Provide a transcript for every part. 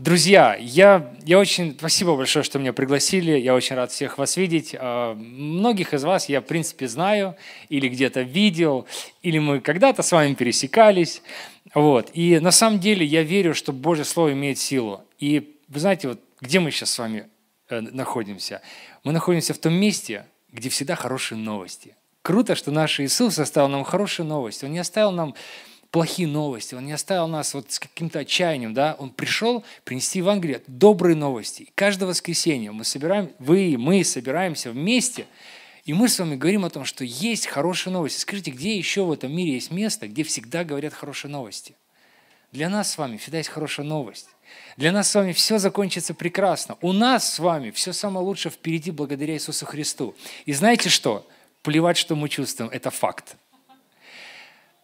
Друзья, я, я очень... Спасибо большое, что меня пригласили. Я очень рад всех вас видеть. А, многих из вас я, в принципе, знаю или где-то видел, или мы когда-то с вами пересекались. Вот. И на самом деле я верю, что Божье Слово имеет силу. И вы знаете, вот где мы сейчас с вами э, находимся? Мы находимся в том месте, где всегда хорошие новости. Круто, что наш Иисус оставил нам хорошие новости. Он не оставил нам плохие новости, Он не оставил нас вот с каким-то отчаянием, да, Он пришел принести Евангелие, добрые новости. И каждое воскресенье мы собираем, вы и мы собираемся вместе, и мы с вами говорим о том, что есть хорошие новости. Скажите, где еще в этом мире есть место, где всегда говорят хорошие новости? Для нас с вами всегда есть хорошая новость. Для нас с вами все закончится прекрасно. У нас с вами все самое лучшее впереди благодаря Иисусу Христу. И знаете что? Плевать, что мы чувствуем, это факт.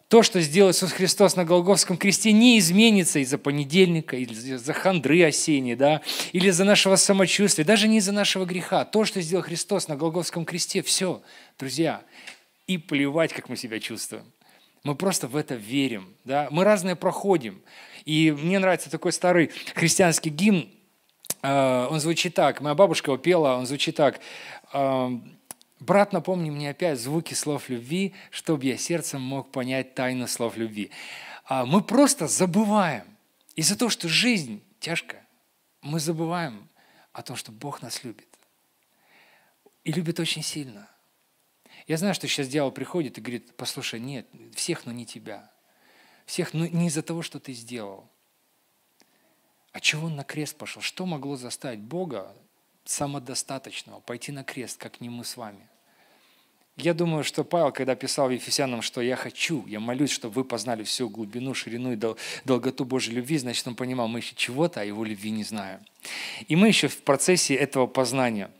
То, что сделал Иисус Христос на Голговском кресте, не изменится из-за понедельника, из-за хандры осенней, да, или из-за нашего самочувствия, даже не из-за нашего греха. То, что сделал Христос на Голговском кресте, все, друзья. И плевать, как мы себя чувствуем. Мы просто в это верим. Да? Мы разное проходим. И мне нравится такой старый христианский гимн. Э, он звучит так. Моя бабушка его пела, он звучит так. Брат, напомни мне опять звуки слов любви, чтобы я сердцем мог понять тайну слов любви. А мы просто забываем. Из-за того, что жизнь тяжкая, мы забываем о том, что Бог нас любит. И любит очень сильно. Я знаю, что сейчас дьявол приходит и говорит, послушай, нет, всех, но не тебя. Всех, но не из-за того, что ты сделал. А чего он на крест пошел? Что могло заставить Бога самодостаточного, пойти на крест, как не мы с вами. Я думаю, что Павел, когда писал Ефесянам, что «я хочу, я молюсь, чтобы вы познали всю глубину, ширину и долготу Божьей любви», значит, он понимал, мы еще чего-то, а его любви не знаем. И мы еще в процессе этого познания –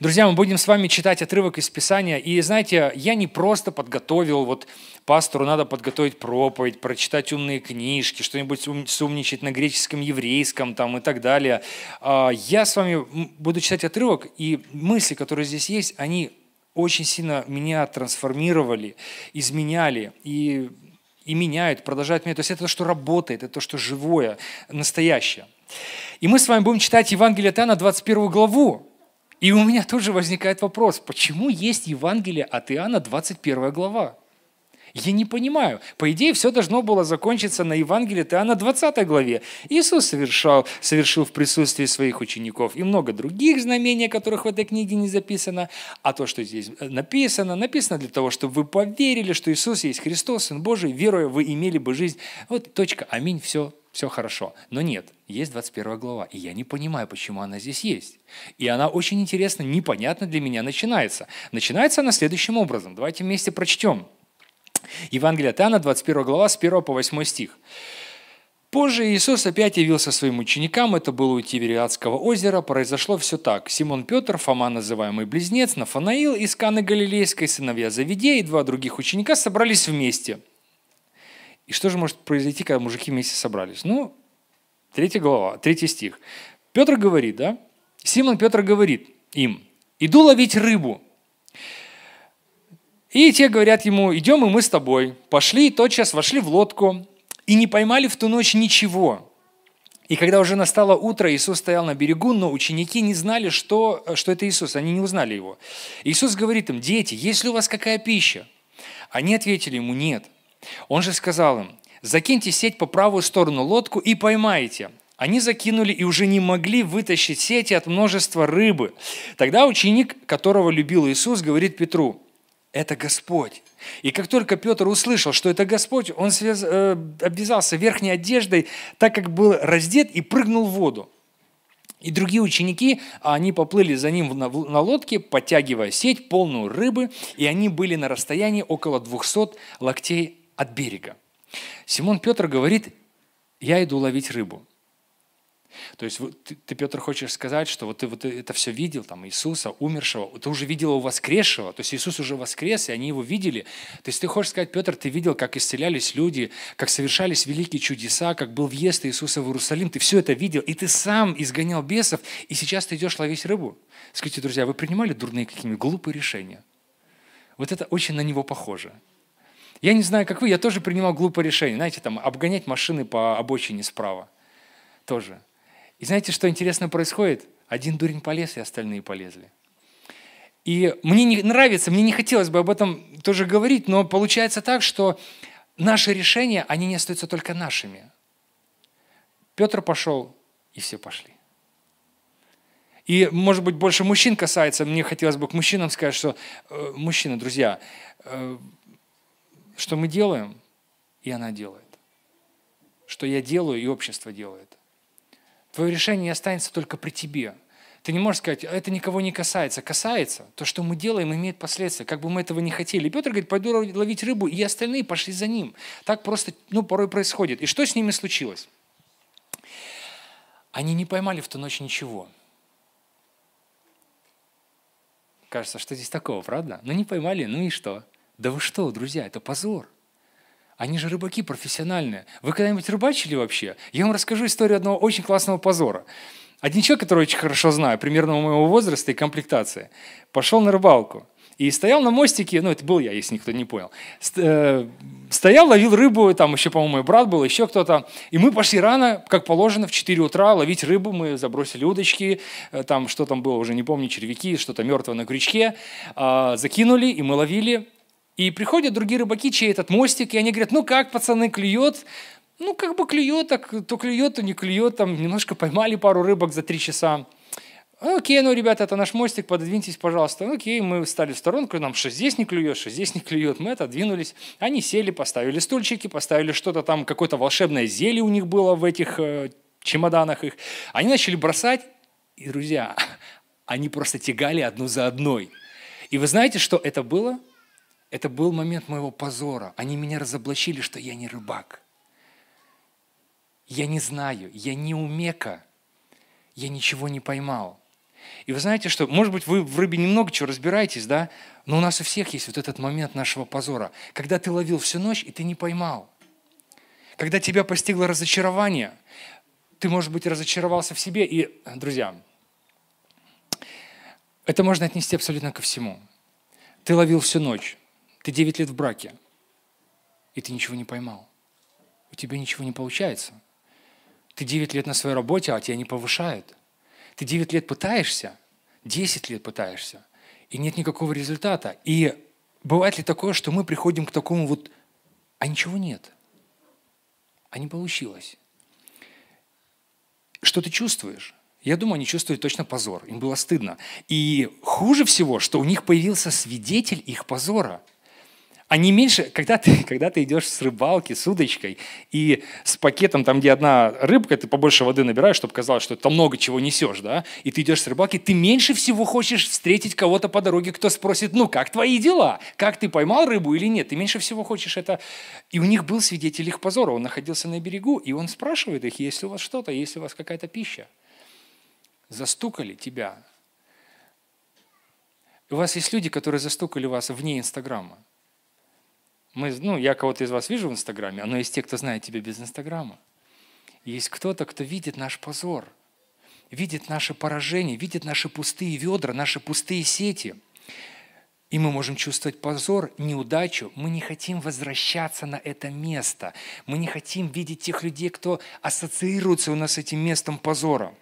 Друзья, мы будем с вами читать отрывок из Писания. И знаете, я не просто подготовил, вот пастору надо подготовить проповедь, прочитать умные книжки, что-нибудь сумничать на греческом, еврейском там, и так далее. А, я с вами буду читать отрывок, и мысли, которые здесь есть, они очень сильно меня трансформировали, изменяли. И и меняют, продолжают менять. То есть это то, что работает, это то, что живое, настоящее. И мы с вами будем читать Евангелие Тана, 21 главу. И у меня тут же возникает вопрос, почему есть Евангелие от Иоанна 21 глава? Я не понимаю. По идее, все должно было закончиться на Евангелии Иоанна 20 главе. Иисус совершал, совершил в присутствии своих учеников и много других знамений, которых в этой книге не записано. А то, что здесь написано, написано для того, чтобы вы поверили, что Иисус есть Христос, Сын Божий, веруя, вы имели бы жизнь. Вот точка, аминь, все, все хорошо. Но нет, есть 21 глава, и я не понимаю, почему она здесь есть. И она очень интересно, непонятно для меня начинается. Начинается она следующим образом. Давайте вместе прочтем. Евангелие от Иоанна, 21 глава, с 1 по 8 стих. Позже Иисус опять явился своим ученикам, это было у Тивериадского озера, произошло все так. Симон Петр, Фома, называемый Близнец, Нафанаил из Каны Галилейской, сыновья Завидея и два других ученика собрались вместе – и что же может произойти, когда мужики вместе собрались? Ну, третья глава, третий стих. Петр говорит, да? Симон Петр говорит им, иду ловить рыбу. И те говорят ему, идем и мы с тобой. Пошли и тотчас вошли в лодку и не поймали в ту ночь ничего. И когда уже настало утро, Иисус стоял на берегу, но ученики не знали, что, что это Иисус, они не узнали его. Иисус говорит им, дети, есть ли у вас какая пища? Они ответили ему, нет. Он же сказал им, закиньте сеть по правую сторону лодку и поймайте. Они закинули и уже не могли вытащить сети от множества рыбы. Тогда ученик, которого любил Иисус, говорит Петру, это Господь. И как только Петр услышал, что это Господь, он связ... э, обвязался верхней одеждой, так как был раздет, и прыгнул в воду. И другие ученики, они поплыли за ним на, на лодке, подтягивая сеть, полную рыбы, и они были на расстоянии около 200 локтей от берега. Симон Петр говорит, я иду ловить рыбу. То есть ты, ты, Петр, хочешь сказать, что вот ты вот это все видел, там, Иисуса, умершего, ты уже видел его воскресшего, то есть Иисус уже воскрес, и они его видели. То есть ты хочешь сказать, Петр, ты видел, как исцелялись люди, как совершались великие чудеса, как был въезд Иисуса в Иерусалим, ты все это видел, и ты сам изгонял бесов, и сейчас ты идешь ловить рыбу. Скажите, друзья, вы принимали дурные какие-нибудь глупые решения? Вот это очень на него похоже. Я не знаю, как вы, я тоже принимал глупое решение. Знаете, там, обгонять машины по обочине справа. тоже. И знаете, что интересно происходит? Один дурень полез, и остальные полезли. И мне не нравится, мне не хотелось бы об этом тоже говорить, но получается так, что наши решения, они не остаются только нашими. Петр пошел, и все пошли. И, может быть, больше мужчин касается, мне хотелось бы к мужчинам сказать, что, э, мужчины, друзья, э, что мы делаем, и она делает. Что я делаю, и общество делает. Твое решение не останется только при тебе. Ты не можешь сказать, «А это никого не касается. Касается. То, что мы делаем, имеет последствия. Как бы мы этого не хотели. И Петр говорит, пойду ловить рыбу, и остальные пошли за ним. Так просто, ну, порой происходит. И что с ними случилось? Они не поймали в ту ночь ничего. Кажется, что здесь такого, правда? Ну не поймали, ну и что? Да вы что, друзья, это позор. Они же рыбаки профессиональные. Вы когда-нибудь рыбачили вообще? Я вам расскажу историю одного очень классного позора. Один человек, который очень хорошо знаю, примерно моего возраста и комплектации, пошел на рыбалку. И стоял на мостике, ну это был я, если никто не понял, э, стоял, ловил рыбу, там еще, по-моему, мой брат был, еще кто-то. И мы пошли рано, как положено, в 4 утра ловить рыбу, мы забросили удочки, э, там что там было, уже не помню, червяки, что-то мертвое на крючке, а, закинули, и мы ловили. И приходят другие рыбаки, чей этот мостик, и они говорят, ну как, пацаны, клюет? Ну, как бы клюет, так то клюет, то не клюет, там немножко поймали пару рыбок за три часа. Окей, ну, ребята, это наш мостик, пододвиньтесь, пожалуйста. Окей, мы встали в сторонку, нам что здесь не клюет, что здесь не клюет. Мы отодвинулись. Они сели, поставили стульчики, поставили что-то там, какое-то волшебное зелье у них было в этих э, чемоданах их. Они начали бросать, и, друзья, они просто тягали одну за одной. И вы знаете, что это было? Это был момент моего позора. Они меня разоблачили, что я не рыбак. Я не знаю, я не умека, я ничего не поймал. И вы знаете, что, может быть, вы в рыбе немного чего разбираетесь, да? Но у нас у всех есть вот этот момент нашего позора, когда ты ловил всю ночь, и ты не поймал. Когда тебя постигло разочарование, ты, может быть, разочаровался в себе. И, друзья, это можно отнести абсолютно ко всему. Ты ловил всю ночь, ты 9 лет в браке, и ты ничего не поймал. У тебя ничего не получается. Ты 9 лет на своей работе, а тебя не повышают. Ты 9 лет пытаешься, 10 лет пытаешься, и нет никакого результата. И бывает ли такое, что мы приходим к такому вот, а ничего нет, а не получилось. Что ты чувствуешь? Я думаю, они чувствуют точно позор. Им было стыдно. И хуже всего, что у них появился свидетель их позора – не меньше, когда ты, когда ты идешь с рыбалки, с удочкой, и с пакетом, там, где одна рыбка, ты побольше воды набираешь, чтобы казалось, что там много чего несешь, да, и ты идешь с рыбалки, ты меньше всего хочешь встретить кого-то по дороге, кто спросит, ну, как твои дела? Как ты поймал рыбу или нет? Ты меньше всего хочешь это... И у них был свидетель их позора, он находился на берегу, и он спрашивает их, есть ли у вас что-то, есть ли у вас какая-то пища. Застукали тебя. У вас есть люди, которые застукали вас вне Инстаграма. Мы, ну, я кого-то из вас вижу в Инстаграме, но есть те, кто знает тебя без Инстаграма. Есть кто-то, кто видит наш позор, видит наше поражение, видит наши пустые ведра, наши пустые сети. И мы можем чувствовать позор, неудачу. Мы не хотим возвращаться на это место. Мы не хотим видеть тех людей, кто ассоциируется у нас с этим местом позора.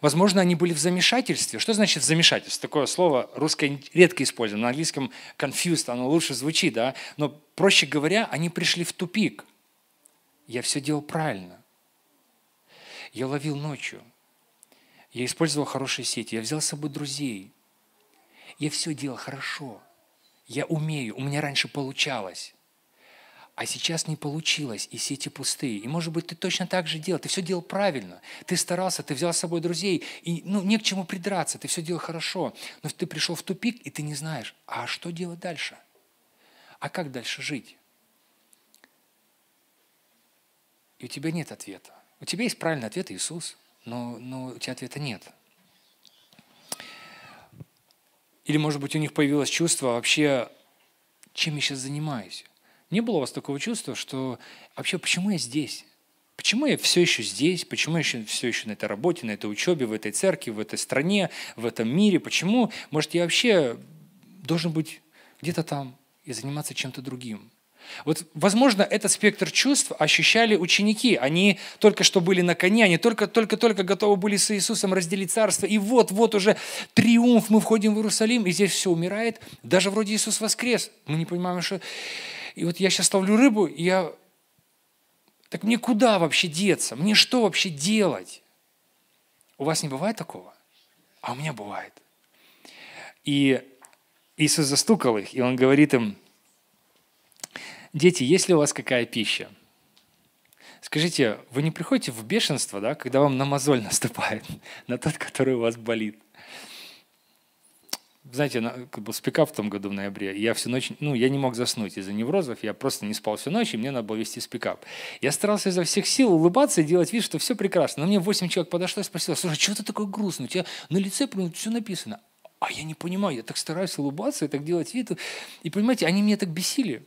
Возможно, они были в замешательстве. Что значит замешательство? Такое слово русское редко используем. На английском confused, оно лучше звучит, да? Но, проще говоря, они пришли в тупик. Я все делал правильно. Я ловил ночью. Я использовал хорошие сети. Я взял с собой друзей. Я все делал хорошо. Я умею. У меня раньше получалось а сейчас не получилось, и сети пустые. И, может быть, ты точно так же делал, ты все делал правильно, ты старался, ты взял с собой друзей, и ну, не к чему придраться, ты все делал хорошо, но ты пришел в тупик, и ты не знаешь, а что делать дальше? А как дальше жить? И у тебя нет ответа. У тебя есть правильный ответ Иисус, но, но у тебя ответа нет. Или, может быть, у них появилось чувство вообще, чем я сейчас занимаюсь? Не было у вас такого чувства, что вообще почему я здесь? Почему я все еще здесь? Почему я еще, все еще на этой работе, на этой учебе, в этой церкви, в этой стране, в этом мире? Почему, может, я вообще должен быть где-то там и заниматься чем-то другим? Вот, возможно, этот спектр чувств ощущали ученики. Они только что были на коне, они только-только-только готовы были с Иисусом разделить царство. И вот-вот уже триумф, мы входим в Иерусалим, и здесь все умирает. Даже вроде Иисус воскрес. Мы не понимаем, что... И вот я сейчас ловлю рыбу, и я... Так мне куда вообще деться? Мне что вообще делать? У вас не бывает такого? А у меня бывает. И Иисус застукал их, и Он говорит им, Дети, есть ли у вас какая пища? Скажите, вы не приходите в бешенство, да, когда вам на мозоль наступает, на тот, который у вас болит? Знаете, на, был спикап в том году в ноябре, я всю ночь, ну, я не мог заснуть из-за неврозов, я просто не спал всю ночь, и мне надо было вести спикап. Я старался изо всех сил улыбаться и делать вид, что все прекрасно. Но мне 8 человек подошло и спросило, слушай, что ты такой грустный? У тебя на лице все написано. А я не понимаю, я так стараюсь улыбаться и так делать вид. И понимаете, они меня так бесили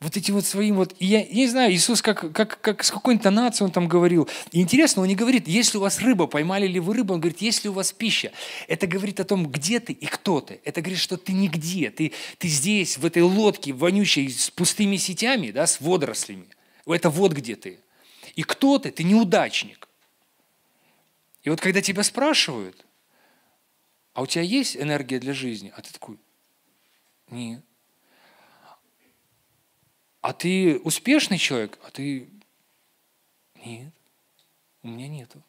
вот эти вот своим вот... Я, я не знаю, Иисус как, как, как, с какой интонацией Он там говорил. И интересно, Он не говорит, если у вас рыба, поймали ли вы рыбу, Он говорит, если у вас пища. Это говорит о том, где ты и кто ты. Это говорит, что ты нигде. Ты, ты здесь, в этой лодке вонючей, с пустыми сетями, да, с водорослями. Это вот где ты. И кто ты? Ты неудачник. И вот когда тебя спрашивают, а у тебя есть энергия для жизни? А ты такой, нет. А ты успешный человек? А ты... Нет, у меня нету.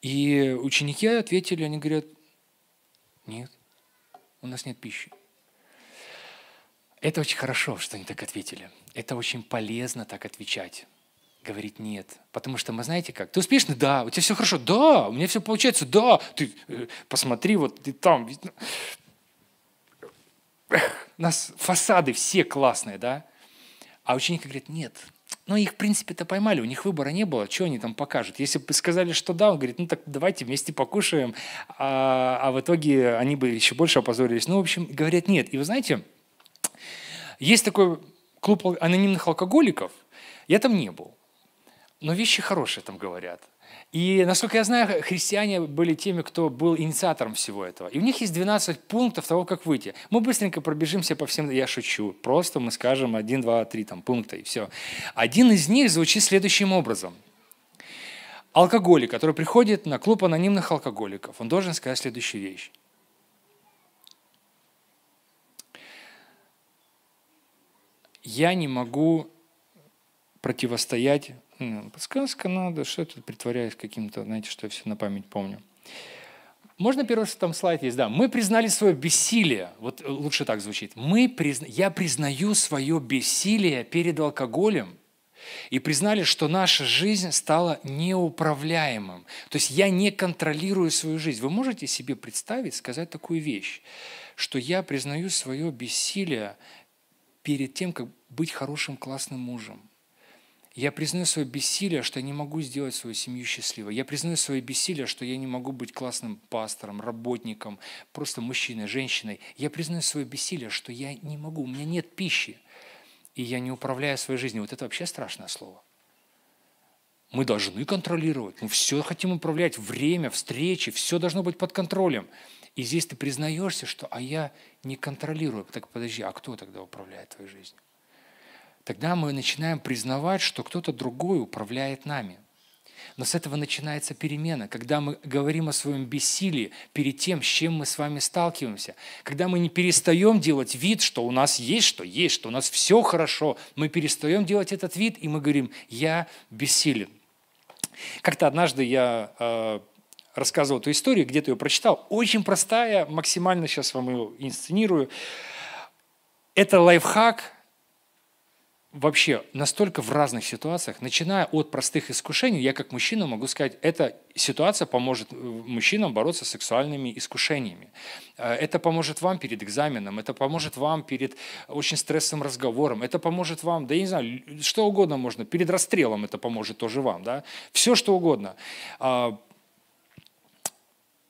И ученики ответили, они говорят, нет, у нас нет пищи. Это очень хорошо, что они так ответили. Это очень полезно так отвечать. Говорить нет. Потому что мы знаете как? Ты успешный? Да. У тебя все хорошо? Да. У меня все получается? Да. Ты э, посмотри, вот ты там. Эх, у нас фасады все классные, да? А ученики говорят, нет. Ну, их, в принципе-то поймали, у них выбора не было, что они там покажут. Если бы сказали, что да, он говорит, ну так давайте вместе покушаем, а, а в итоге они бы еще больше опозорились. Ну, в общем, говорят, нет. И вы знаете, есть такой клуб анонимных алкоголиков, я там не был, но вещи хорошие там говорят – и, насколько я знаю, христиане были теми, кто был инициатором всего этого. И у них есть 12 пунктов того, как выйти. Мы быстренько пробежимся по всем, я шучу. Просто мы скажем 1, 2, 3 там, пункта и все. Один из них звучит следующим образом. Алкоголик, который приходит на клуб анонимных алкоголиков, он должен сказать следующую вещь. Я не могу противостоять Подсказка надо, что тут притворяюсь каким-то, знаете, что я все на память помню. Можно первый там слайд есть, да. Мы признали свое бессилие. Вот лучше так звучит. Мы призна... Я признаю свое бессилие перед алкоголем и признали, что наша жизнь стала неуправляемым. То есть я не контролирую свою жизнь. Вы можете себе представить, сказать такую вещь, что я признаю свое бессилие перед тем, как быть хорошим, классным мужем, я признаю свое бессилие, что я не могу сделать свою семью счастливой. Я признаю свое бессилие, что я не могу быть классным пастором, работником, просто мужчиной, женщиной. Я признаю свое бессилие, что я не могу, у меня нет пищи, и я не управляю своей жизнью. Вот это вообще страшное слово. Мы должны контролировать, мы все хотим управлять, время, встречи, все должно быть под контролем. И здесь ты признаешься, что «а я не контролирую». Так подожди, а кто тогда управляет твоей жизнью? Тогда мы начинаем признавать, что кто-то другой управляет нами. Но с этого начинается перемена, когда мы говорим о своем бессилии перед тем, с чем мы с вами сталкиваемся. Когда мы не перестаем делать вид, что у нас есть, что есть, что у нас все хорошо. Мы перестаем делать этот вид, и мы говорим, я бессилен. Как-то однажды я э, рассказывал эту историю, где-то ее прочитал. Очень простая, максимально сейчас вам ее инсценирую. Это лайфхак, вообще настолько в разных ситуациях, начиная от простых искушений, я как мужчина могу сказать, эта ситуация поможет э, мужчинам бороться с сексуальными искушениями. Э, это поможет вам перед экзаменом, это поможет вам перед очень стрессовым разговором, это поможет вам, да я не знаю, что угодно можно, перед расстрелом это поможет тоже вам, да, все что угодно. А,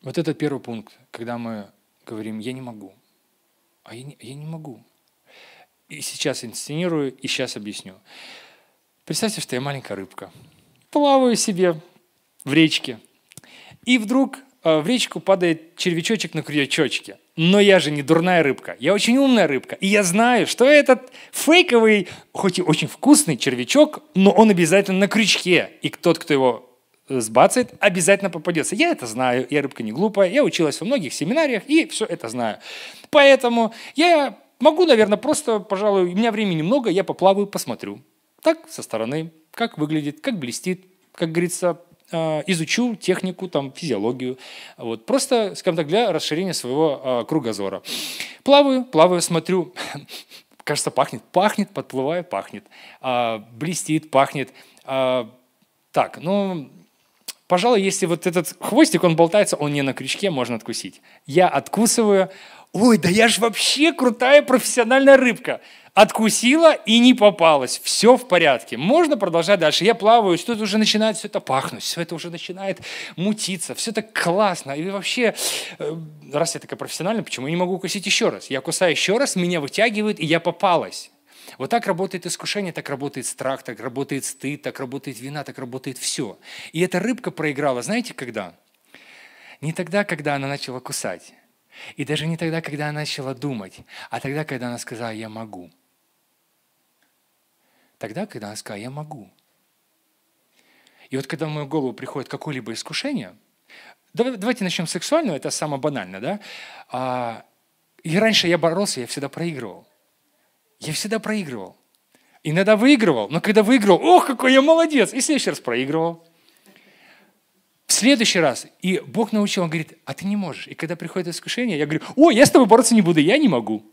вот это первый пункт, когда мы говорим, я не могу, а я не, я не могу, и сейчас инсценирую, и сейчас объясню. Представьте, что я маленькая рыбка. Плаваю себе в речке. И вдруг э, в речку падает червячочек на крючочке. но я же не дурная рыбка, я очень умная рыбка. И я знаю, что этот фейковый, хоть и очень вкусный червячок, но он обязательно на крючке. И тот, кто его э, сбацает, обязательно попадется. Я это знаю, я рыбка не глупая, я училась во многих семинариях и все это знаю. Поэтому я могу, наверное, просто, пожалуй, у меня времени много, я поплаваю, посмотрю. Так, со стороны, как выглядит, как блестит, как говорится, а, изучу технику, там, физиологию. Вот. Просто, скажем так, для расширения своего а, кругозора. Плаваю, плаваю, смотрю. Кажется, пахнет. Пахнет, подплываю, пахнет. А, блестит, пахнет. Так, ну, пожалуй, если вот этот хвостик, он болтается, он не на крючке, можно откусить. Я откусываю. Ой, да я же вообще крутая профессиональная рыбка откусила и не попалась. Все в порядке. Можно продолжать дальше. Я плаваю, тут уже начинает все это пахнуть, все это уже начинает мутиться, все это классно. И вообще, э, раз я такая профессиональная, почему я не могу укусить еще раз? Я кусаю еще раз, меня вытягивает, и я попалась. Вот так работает искушение, так работает страх, так работает стыд, так работает вина, так работает все. И эта рыбка проиграла, знаете, когда? Не тогда, когда она начала кусать. И даже не тогда, когда она начала думать, а тогда, когда она сказала «я могу». Тогда, когда она сказала, я могу. И вот когда в мою голову приходит какое-либо искушение, давайте начнем с сексуального, это самое банальное, да? А, и раньше я боролся, я всегда проигрывал. Я всегда проигрывал. Иногда выигрывал, но когда выигрывал, ох, какой я молодец, и в следующий раз проигрывал. Следующий раз, и Бог научил, Он говорит, а ты не можешь. И когда приходит искушение, я говорю, о, я с тобой бороться не буду, я не могу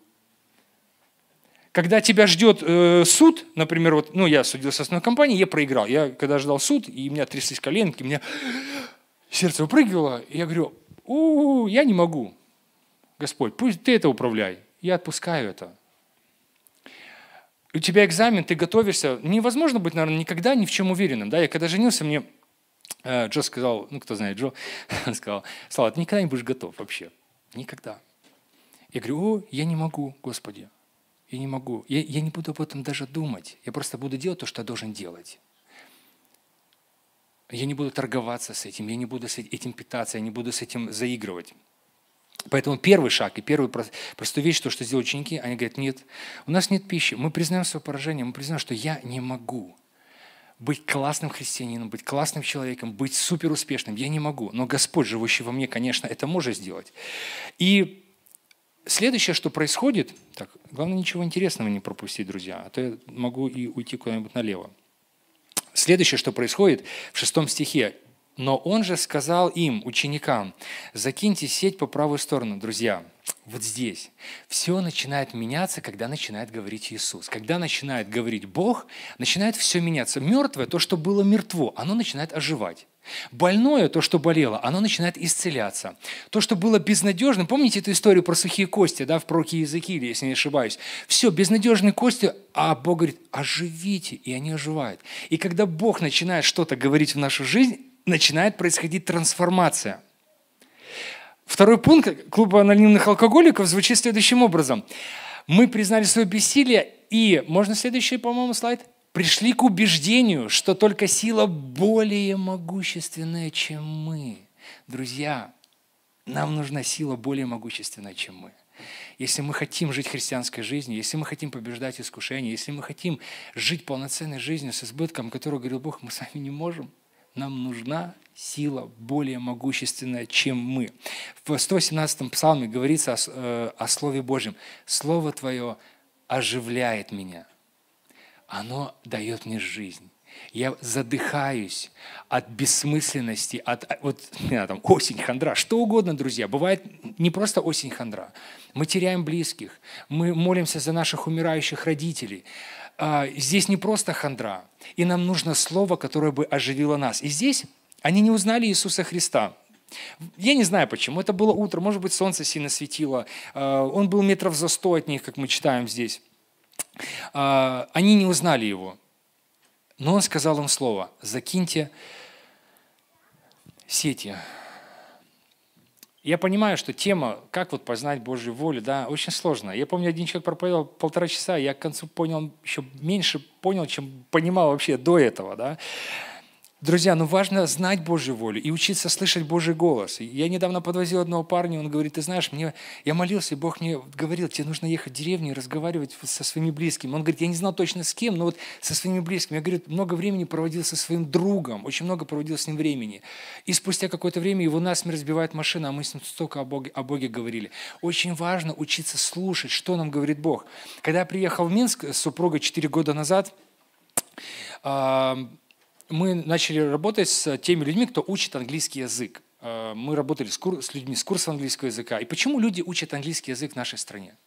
когда тебя ждет э, суд, например, вот, ну, я судился с основной компанией, я проиграл. Я когда ждал суд, и у меня тряслись коленки, у меня сердце выпрыгивало, и я говорю, у, я не могу. Господь, пусть ты это управляй. Я отпускаю это. У тебя экзамен, ты готовишься. Невозможно быть, наверное, никогда ни в чем уверенным. Да? Я когда женился, мне Джо сказал, ну, кто знает Джо, он сказал, Слава, ты никогда не будешь готов вообще. Никогда. Я говорю, о, я не могу, Господи. Я не могу. Я, я не буду об этом даже думать. Я просто буду делать то, что я должен делать. Я не буду торговаться с этим, я не буду с этим питаться, я не буду с этим заигрывать. Поэтому первый шаг и первую простую вещь, то, что сделали ученики, они говорят, нет, у нас нет пищи, мы признаем свое поражение, мы признаем, что я не могу быть классным христианином, быть классным человеком, быть супер успешным. Я не могу. Но Господь, живущий во мне, конечно, это может сделать. И Следующее, что происходит, так, главное ничего интересного не пропустить, друзья, а то я могу и уйти куда-нибудь налево. Следующее, что происходит в шестом стихе. «Но он же сказал им, ученикам, закиньте сеть по правую сторону, друзья». Вот здесь все начинает меняться, когда начинает говорить Иисус. Когда начинает говорить Бог, начинает все меняться. Мертвое, то, что было мертво, оно начинает оживать. Больное, то, что болело, оно начинает исцеляться. То, что было безнадежным, помните эту историю про сухие кости, да, в пророке Иезекииле, если не ошибаюсь. Все, безнадежные кости, а Бог говорит, оживите, и они оживают. И когда Бог начинает что-то говорить в нашу жизнь, начинает происходить трансформация. Второй пункт клуба анонимных алкоголиков звучит следующим образом. Мы признали свое бессилие, и, можно следующий, по-моему, слайд – пришли к убеждению, что только сила более могущественная, чем мы. Друзья, нам нужна сила более могущественная, чем мы. Если мы хотим жить христианской жизнью, если мы хотим побеждать искушения, если мы хотим жить полноценной жизнью с избытком, который говорил Бог, мы сами не можем. Нам нужна сила более могущественная, чем мы. В 117-м псалме говорится о, э, о Слове Божьем. «Слово Твое оживляет меня» оно дает мне жизнь. Я задыхаюсь от бессмысленности, от вот, не знаю, там, осень, хандра, что угодно, друзья. Бывает не просто осень, хандра. Мы теряем близких, мы молимся за наших умирающих родителей. А, здесь не просто хандра, и нам нужно слово, которое бы оживило нас. И здесь они не узнали Иисуса Христа. Я не знаю почему. Это было утро, может быть, солнце сильно светило. А, он был метров за сто от них, как мы читаем здесь. А, они не узнали его. Но он сказал им слово, закиньте сети. Я понимаю, что тема, как вот познать Божью волю, да, очень сложно. Я помню, один человек проповедовал полтора часа, я к концу понял, еще меньше понял, чем понимал вообще до этого, да. Друзья, ну важно знать Божью волю и учиться слышать Божий голос. Я недавно подвозил одного парня, он говорит, ты знаешь, мне, я молился, и Бог мне говорил, тебе нужно ехать в деревню и разговаривать со своими близкими. Он говорит, я не знал точно с кем, но вот со своими близкими. Я, говорю, много времени проводил со своим другом, очень много проводил с ним времени. И спустя какое-то время его насмерть разбивает машина, а мы с ним столько о Боге, о Боге говорили. Очень важно учиться слушать, что нам говорит Бог. Когда я приехал в Минск с супругой 4 года назад, мы начали работать с теми людьми, кто учит английский язык. Э, мы работали с, кур- с людьми с курсом английского языка. И почему люди учат английский язык в нашей стране?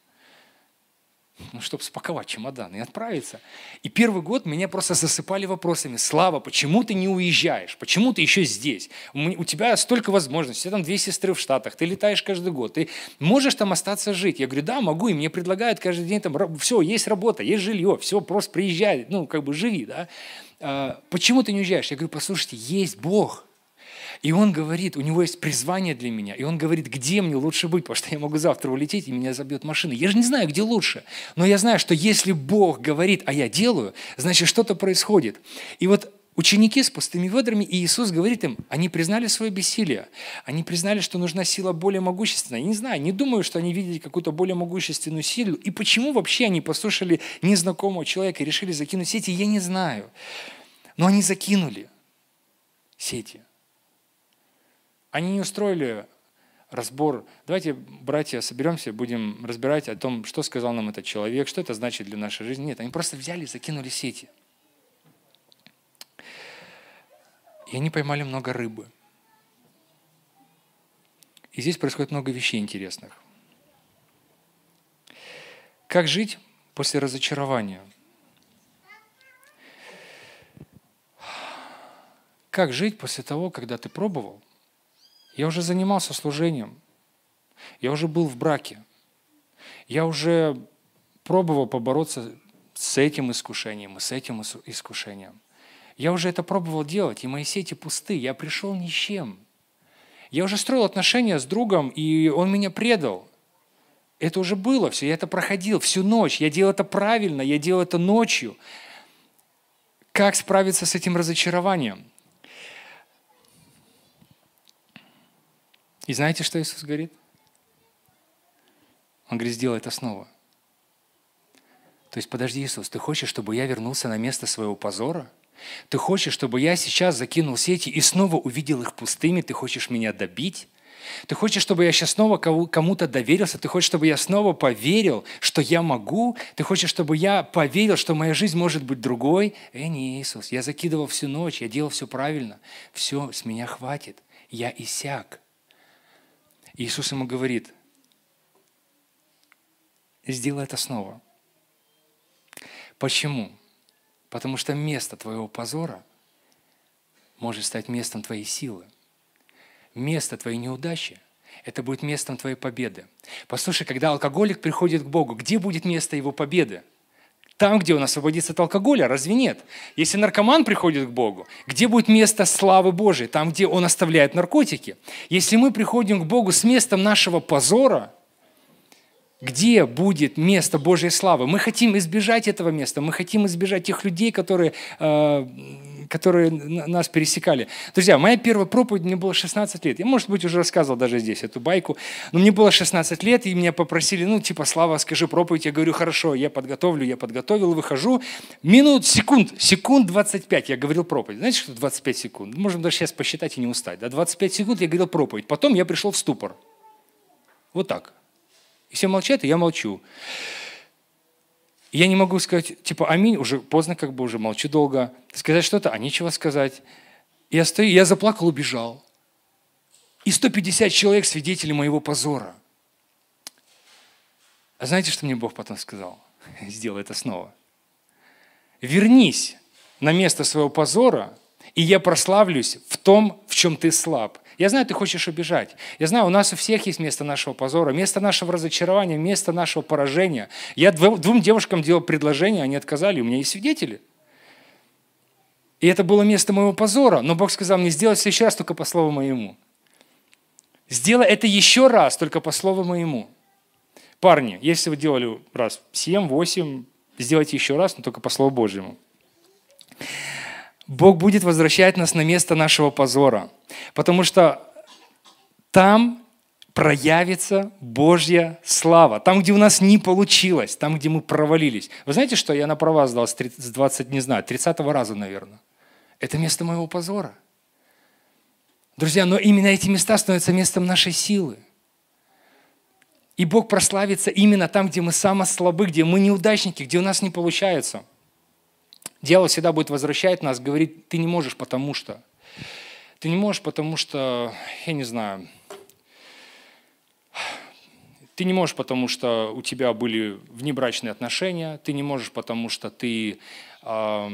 Ну, чтобы спаковать чемодан и отправиться. И первый год меня просто засыпали вопросами. Слава, почему ты не уезжаешь? Почему ты еще здесь? У тебя столько возможностей. У тебя там две сестры в Штатах. Ты летаешь каждый год. Ты можешь там остаться жить? Я говорю, да, могу. И мне предлагают каждый день там, все, есть работа, есть жилье, все, просто приезжай, ну, как бы живи, да. А, почему ты не уезжаешь? Я говорю, послушайте, есть Бог. И он говорит, у него есть призвание для меня. И он говорит, где мне лучше быть, потому что я могу завтра улететь, и меня забьет машина. Я же не знаю, где лучше. Но я знаю, что если Бог говорит, а я делаю, значит, что-то происходит. И вот Ученики с пустыми ведрами, и Иисус говорит им, они признали свое бессилие, они признали, что нужна сила более могущественная. Я не знаю, не думаю, что они видели какую-то более могущественную силу. И почему вообще они послушали незнакомого человека и решили закинуть сети, я не знаю. Но они закинули сети. Они не устроили разбор. Давайте, братья, соберемся, будем разбирать о том, что сказал нам этот человек, что это значит для нашей жизни. Нет, они просто взяли и закинули сети. И они поймали много рыбы. И здесь происходит много вещей интересных. Как жить после разочарования? Как жить после того, когда ты пробовал? Я уже занимался служением. Я уже был в браке. Я уже пробовал побороться с этим искушением и с этим искушением. Я уже это пробовал делать, и мои сети пусты. Я пришел ни с чем. Я уже строил отношения с другом, и он меня предал. Это уже было все, я это проходил всю ночь. Я делал это правильно, я делал это ночью. Как справиться с этим разочарованием? И знаете, что Иисус говорит? Он говорит, сделай это снова. То есть, подожди, Иисус, ты хочешь, чтобы я вернулся на место своего позора? Ты хочешь, чтобы я сейчас закинул сети и снова увидел их пустыми? Ты хочешь меня добить? Ты хочешь, чтобы я сейчас снова кому-то доверился? Ты хочешь, чтобы я снова поверил, что я могу? Ты хочешь, чтобы я поверил, что моя жизнь может быть другой? Э, не, Иисус, я закидывал всю ночь, я делал все правильно. Все, с меня хватит. Я иссяк. Иисус ему говорит, сделай это снова. Почему? Потому что место твоего позора может стать местом твоей силы. Место твоей неудачи – это будет местом твоей победы. Послушай, когда алкоголик приходит к Богу, где будет место его победы? Там, где он освободится от алкоголя, разве нет? Если наркоман приходит к Богу, где будет место славы Божией? Там, где он оставляет наркотики. Если мы приходим к Богу с местом нашего позора – где будет место Божьей славы? Мы хотим избежать этого места, мы хотим избежать тех людей, которые, э, которые нас пересекали. Друзья, моя первая проповедь, мне было 16 лет. Я, может быть, уже рассказывал даже здесь эту байку, но мне было 16 лет, и меня попросили, ну, типа, Слава, скажи проповедь. Я говорю, хорошо, я подготовлю, я подготовил, выхожу. Минут, секунд, секунд 25 я говорил проповедь. Знаете, что 25 секунд? Можем даже сейчас посчитать и не устать. Да? 25 секунд я говорил проповедь. Потом я пришел в ступор. Вот так. И все молчат, и я молчу. Я не могу сказать, типа, аминь, уже поздно, как бы уже молчу долго. Сказать что-то, а нечего сказать. Я стою, я заплакал, убежал. И 150 человек свидетели моего позора. А знаете, что мне Бог потом сказал? Сделай это снова. Вернись на место своего позора, и я прославлюсь в том, в чем ты слаб. Я знаю, ты хочешь убежать. Я знаю, у нас у всех есть место нашего позора, место нашего разочарования, место нашего поражения. Я двум девушкам делал предложение, они отказали, у меня есть свидетели. И это было место моего позора. Но Бог сказал мне, сделай в следующий раз только по слову моему. Сделай это еще раз, только по слову моему. Парни, если вы делали раз 7, 8, сделайте еще раз, но только по слову Божьему. Бог будет возвращать нас на место нашего позора, потому что там проявится Божья слава. Там, где у нас не получилось, там, где мы провалились. Вы знаете, что я на права сдал с 20, не знаю, 30 раза, наверное. Это место моего позора. Друзья, но именно эти места становятся местом нашей силы. И Бог прославится именно там, где мы самые слабы, где мы неудачники, где у нас не получается. Дьявол всегда будет возвращать нас, говорить, ты не можешь, потому что. Ты не можешь, потому что, я не знаю, ты не можешь, потому что у тебя были внебрачные отношения, ты не можешь, потому что ты, э,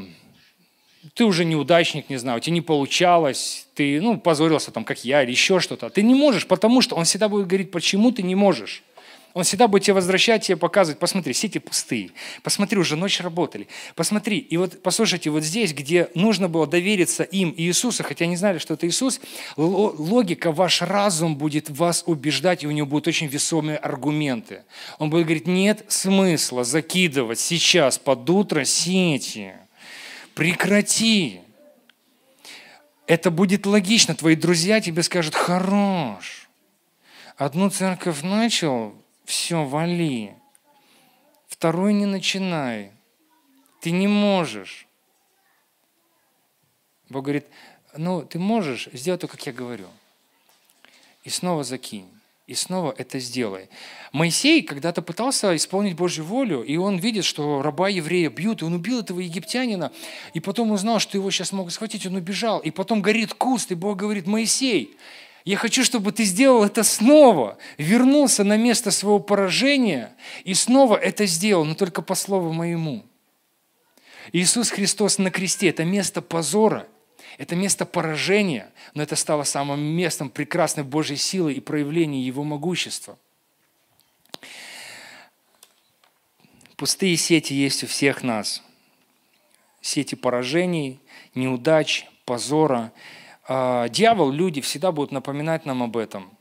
ты уже неудачник, не знаю, у тебя не получалось, ты ну, позорился, там, как я, или еще что-то. Ты не можешь, потому что он всегда будет говорить, почему ты не можешь. Он всегда будет тебе возвращать, тебе показывать, посмотри, сети пустые, посмотри, уже ночь работали, посмотри. И вот послушайте, вот здесь, где нужно было довериться им и Иисусу, хотя не знали, что это Иисус, логика, ваш разум будет вас убеждать, и у него будут очень весомые аргументы. Он будет говорить, нет смысла закидывать сейчас под утро сети. Прекрати. Это будет логично. Твои друзья тебе скажут, хорош. Одну церковь начал, все, вали. Второй не начинай. Ты не можешь. Бог говорит, ну, ты можешь, сделать то, как я говорю. И снова закинь. И снова это сделай. Моисей когда-то пытался исполнить Божью волю, и он видит, что раба еврея бьют, и он убил этого египтянина, и потом узнал, что его сейчас могут схватить, он убежал, и потом горит куст, и Бог говорит, Моисей, я хочу, чтобы ты сделал это снова, вернулся на место своего поражения и снова это сделал, но только по слову моему. Иисус Христос на кресте – это место позора, это место поражения, но это стало самым местом прекрасной Божьей силы и проявления Его могущества. Пустые сети есть у всех нас. Сети поражений, неудач, позора – дьявол, люди всегда будут напоминать нам об этом.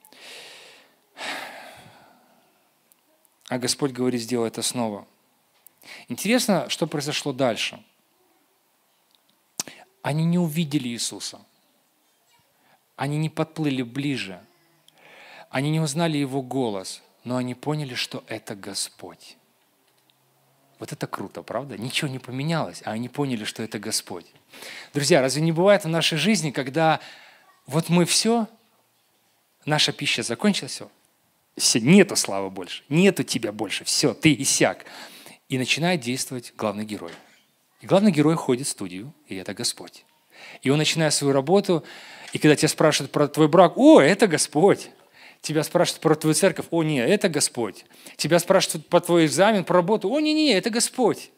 А Господь говорит, сделай это снова. Интересно, что произошло дальше. Они не увидели Иисуса. Они не подплыли ближе. Они не узнали Его голос, но они поняли, что это Господь. Вот это круто, правда? Ничего не поменялось, а они поняли, что это Господь. Друзья, разве не бывает в нашей жизни, когда вот мы все, наша пища закончилась, все, все нету славы больше, нету тебя больше, все, ты иссяк. И начинает действовать главный герой. И главный герой ходит в студию, и это Господь. И он начинает свою работу, и когда тебя спрашивают про твой брак, о, это Господь. Тебя спрашивают про твою церковь, о, нет, это Господь. Тебя спрашивают про твой экзамен, про работу, о, не, не, это Господь.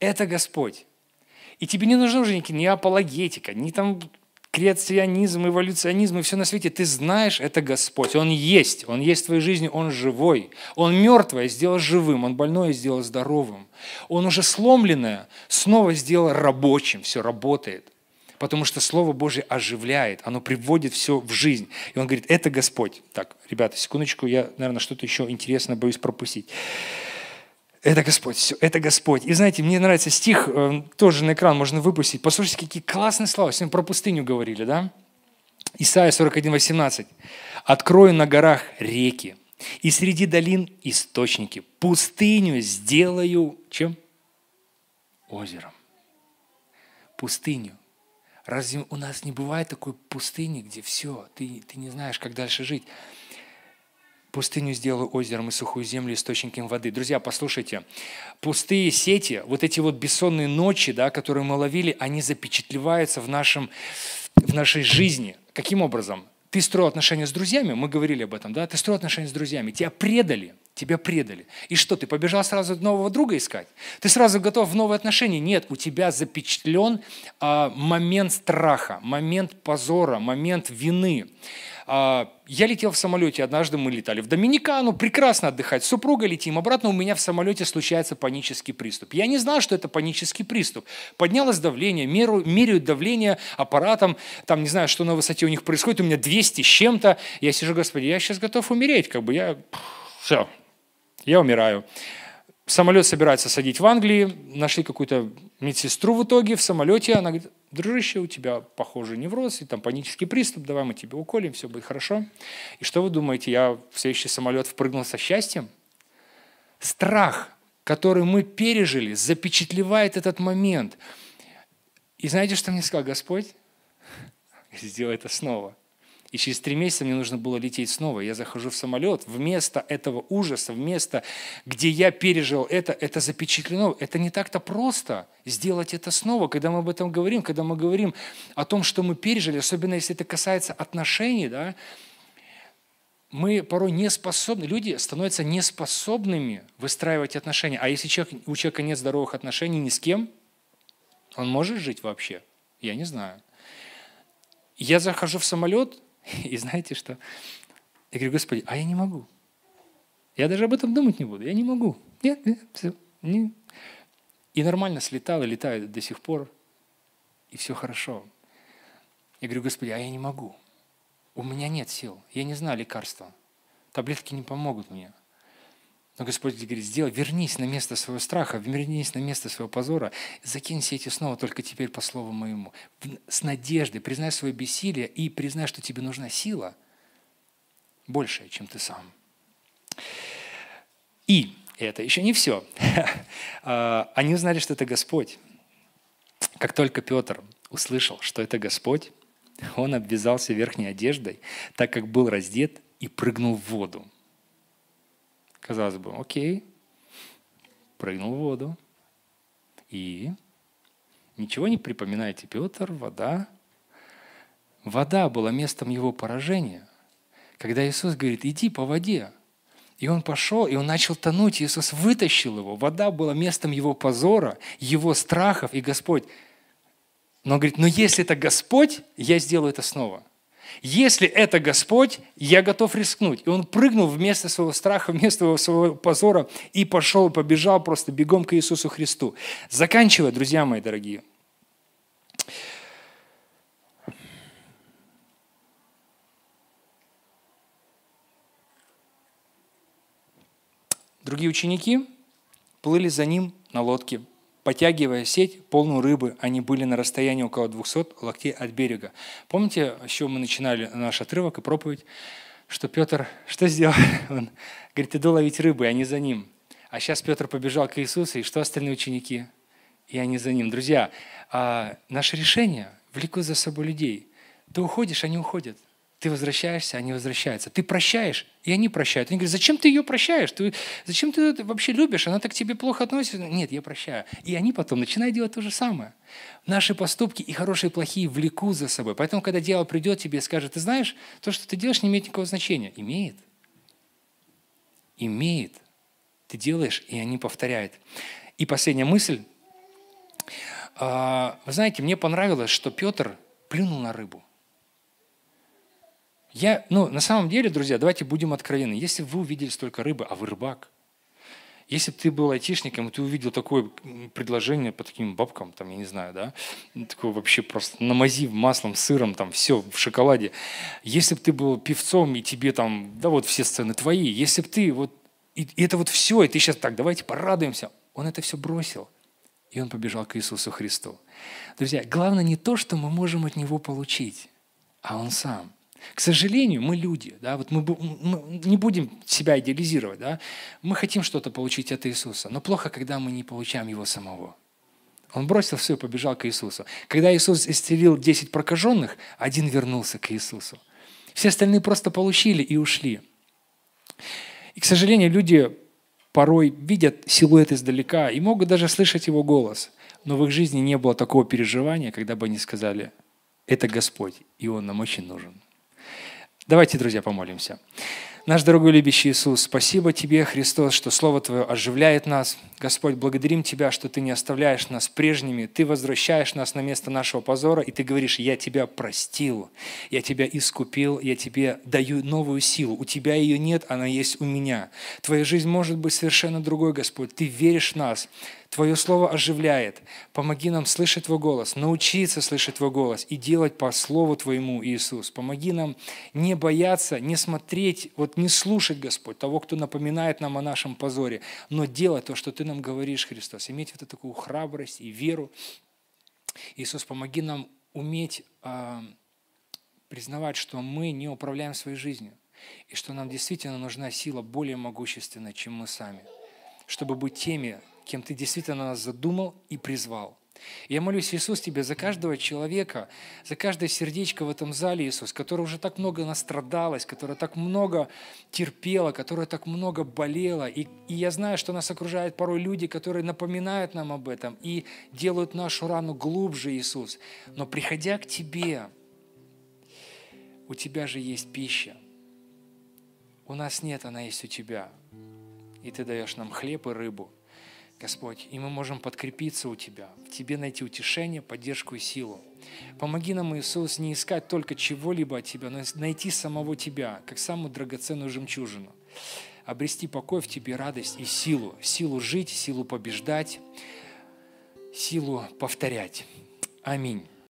Это Господь. И тебе не нужна уже ни апологетика, ни там креационизм, эволюционизм и все на свете. Ты знаешь, это Господь. Он есть. Он есть в твоей жизни. Он живой. Он мертвое сделал живым. Он больное сделал здоровым. Он уже сломленное снова сделал рабочим. Все работает потому что Слово Божье оживляет, оно приводит все в жизнь. И он говорит, это Господь. Так, ребята, секундочку, я, наверное, что-то еще интересное боюсь пропустить. Это Господь, все, это Господь. И знаете, мне нравится стих, э, тоже на экран можно выпустить. Послушайте, какие классные слова. Сегодня про пустыню говорили, да? Исайя 41, 18. «Открою на горах реки, и среди долин источники. Пустыню сделаю чем? Озером. Пустыню Разве у нас не бывает такой пустыни, где все, ты, ты не знаешь, как дальше жить? Пустыню сделаю озером и сухую землю источником воды. Друзья, послушайте, пустые сети, вот эти вот бессонные ночи, да, которые мы ловили, они запечатлеваются в, нашем, в нашей жизни. Каким образом? Ты строил отношения с друзьями, мы говорили об этом, да? Ты строил отношения с друзьями, тебя предали, тебя предали. И что, ты побежал сразу нового друга искать? Ты сразу готов в новые отношения? Нет, у тебя запечатлен а, момент страха, момент позора, момент вины. А, я летел в самолете, однажды мы летали в Доминикану, прекрасно отдыхать, с супругой летим, обратно у меня в самолете случается панический приступ. Я не знал, что это панический приступ. Поднялось давление, меру, меряют давление аппаратом, там не знаю, что на высоте у них происходит, у меня 200 с чем-то. Я сижу, господи, я сейчас готов умереть, как бы я... Все, я умираю. Самолет собирается садить в Англии, нашли какую-то медсестру в итоге в самолете, она говорит, дружище, у тебя, похоже, невроз, и там панический приступ, давай мы тебе уколем, все будет хорошо. И что вы думаете, я в следующий самолет впрыгнул со счастьем? Страх, который мы пережили, запечатлевает этот момент. И знаете, что мне сказал Господь? Сделай это снова. И через три месяца мне нужно было лететь снова. Я захожу в самолет. Вместо этого ужаса, вместо, где я пережил это, это запечатлено. Это не так-то просто сделать это снова. Когда мы об этом говорим, когда мы говорим о том, что мы пережили, особенно если это касается отношений, да, мы порой не способны, люди становятся неспособными выстраивать отношения. А если человек, у человека нет здоровых отношений ни с кем, он может жить вообще? Я не знаю. Я захожу в самолет, И знаете что? Я говорю, Господи, а я не могу. Я даже об этом думать не буду. Я не могу. Нет, нет, все. Не. И нормально слетал и летает до сих пор. И все хорошо. Я говорю, Господи, а я не могу. У меня нет сил. Я не знаю лекарства. Таблетки не помогут мне. Но Господь говорит, сделай, вернись на место своего страха, вернись на место своего позора, закинь все эти снова только теперь по слову моему. С надеждой признай свое бессилие и признай, что тебе нужна сила большая, чем ты сам. И это еще не все. А, они узнали, что это Господь. Как только Петр услышал, что это Господь, он обвязался верхней одеждой, так как был раздет, и прыгнул в воду. Казалось бы, окей, прыгнул в воду. И ничего не припоминаете, Петр, вода. Вода была местом его поражения. Когда Иисус говорит, иди по воде, и он пошел, и он начал тонуть, Иисус вытащил его. Вода была местом его позора, его страхов, и Господь. Но он говорит, но если это Господь, я сделаю это снова – если это Господь, я готов рискнуть. И он прыгнул вместо своего страха, вместо своего позора и пошел, побежал просто бегом к Иисусу Христу. Заканчивая, друзья мои дорогие. Другие ученики плыли за ним на лодке Потягивая сеть, полную рыбы, они были на расстоянии около 200 локтей от берега. Помните, с чего мы начинали наш отрывок и проповедь? Что Петр что сделал? Он говорит, иду ловить рыбы, и они за ним. А сейчас Петр побежал к Иисусу, и что остальные ученики? И они за ним. Друзья, а наше решение влекут за собой людей. Ты уходишь, они уходят. Ты возвращаешься, они возвращаются. Ты прощаешь, и они прощают. Они говорят, зачем ты ее прощаешь? Ты, зачем ты это вообще любишь? Она так к тебе плохо относится. Нет, я прощаю. И они потом начинают делать то же самое. Наши поступки и хорошие, и плохие влекут за собой. Поэтому, когда дьявол придет тебе и скажет, ты знаешь, то, что ты делаешь, не имеет никакого значения. Имеет. Имеет. Ты делаешь, и они повторяют. И последняя мысль. А, вы знаете, мне понравилось, что Петр плюнул на рыбу. Я, ну, на самом деле, друзья, давайте будем откровенны. Если вы увидели столько рыбы, а вы рыбак, если бы ты был айтишником, и ты увидел такое предложение по таким бабкам, там, я не знаю, да, такое вообще просто намазив маслом, сыром, там, все в шоколаде. Если бы ты был певцом, и тебе там, да, вот все сцены твои, если бы ты вот, и, и это вот все, и ты сейчас так, давайте порадуемся. Он это все бросил, и он побежал к Иисусу Христу. Друзья, главное не то, что мы можем от Него получить, а Он сам – к сожалению, мы люди, да, вот мы, мы не будем себя идеализировать, да, мы хотим что-то получить от Иисуса, но плохо, когда мы не получаем Его самого. Он бросил все и побежал к Иисусу. Когда Иисус исцелил 10 прокаженных, один вернулся к Иисусу. Все остальные просто получили и ушли. И, к сожалению, люди порой видят силуэт издалека и могут даже слышать его голос, но в их жизни не было такого переживания, когда бы они сказали, это Господь, и Он нам очень нужен. Давайте, друзья, помолимся. Наш дорогой любящий Иисус, спасибо Тебе, Христос, что Слово Твое оживляет нас. Господь, благодарим Тебя, что Ты не оставляешь нас прежними, Ты возвращаешь нас на место нашего позора, и Ты говоришь, я Тебя простил, я Тебя искупил, я Тебе даю новую силу. У Тебя ее нет, она есть у меня. Твоя жизнь может быть совершенно другой, Господь. Ты веришь в нас, Твое Слово оживляет. Помоги нам слышать Твой голос, научиться слышать Твой голос и делать по Слову Твоему, Иисус. Помоги нам не бояться, не смотреть, вот не слушать, Господь, того, кто напоминает нам о нашем позоре, но делать то, что Ты нам говоришь, Христос. Иметь вот эту такую храбрость и веру. Иисус, помоги нам уметь э, признавать, что мы не управляем своей жизнью, и что нам действительно нужна сила более могущественная, чем мы сами, чтобы быть теми, кем Ты действительно нас задумал и призвал. Я молюсь, Иисус, Тебе за каждого человека, за каждое сердечко в этом зале, Иисус, которое уже так много настрадалось, которое так много терпело, которое так много болело. И, и я знаю, что нас окружают порой люди, которые напоминают нам об этом и делают нашу рану глубже, Иисус. Но приходя к Тебе, у Тебя же есть пища. У нас нет, она есть у Тебя. И Ты даешь нам хлеб и рыбу – Господь, и мы можем подкрепиться у Тебя, в Тебе найти утешение, поддержку и силу. Помоги нам, Иисус, не искать только чего-либо от Тебя, но найти самого Тебя, как самую драгоценную жемчужину. Обрести покой в Тебе, радость и силу. Силу жить, силу побеждать, силу повторять. Аминь.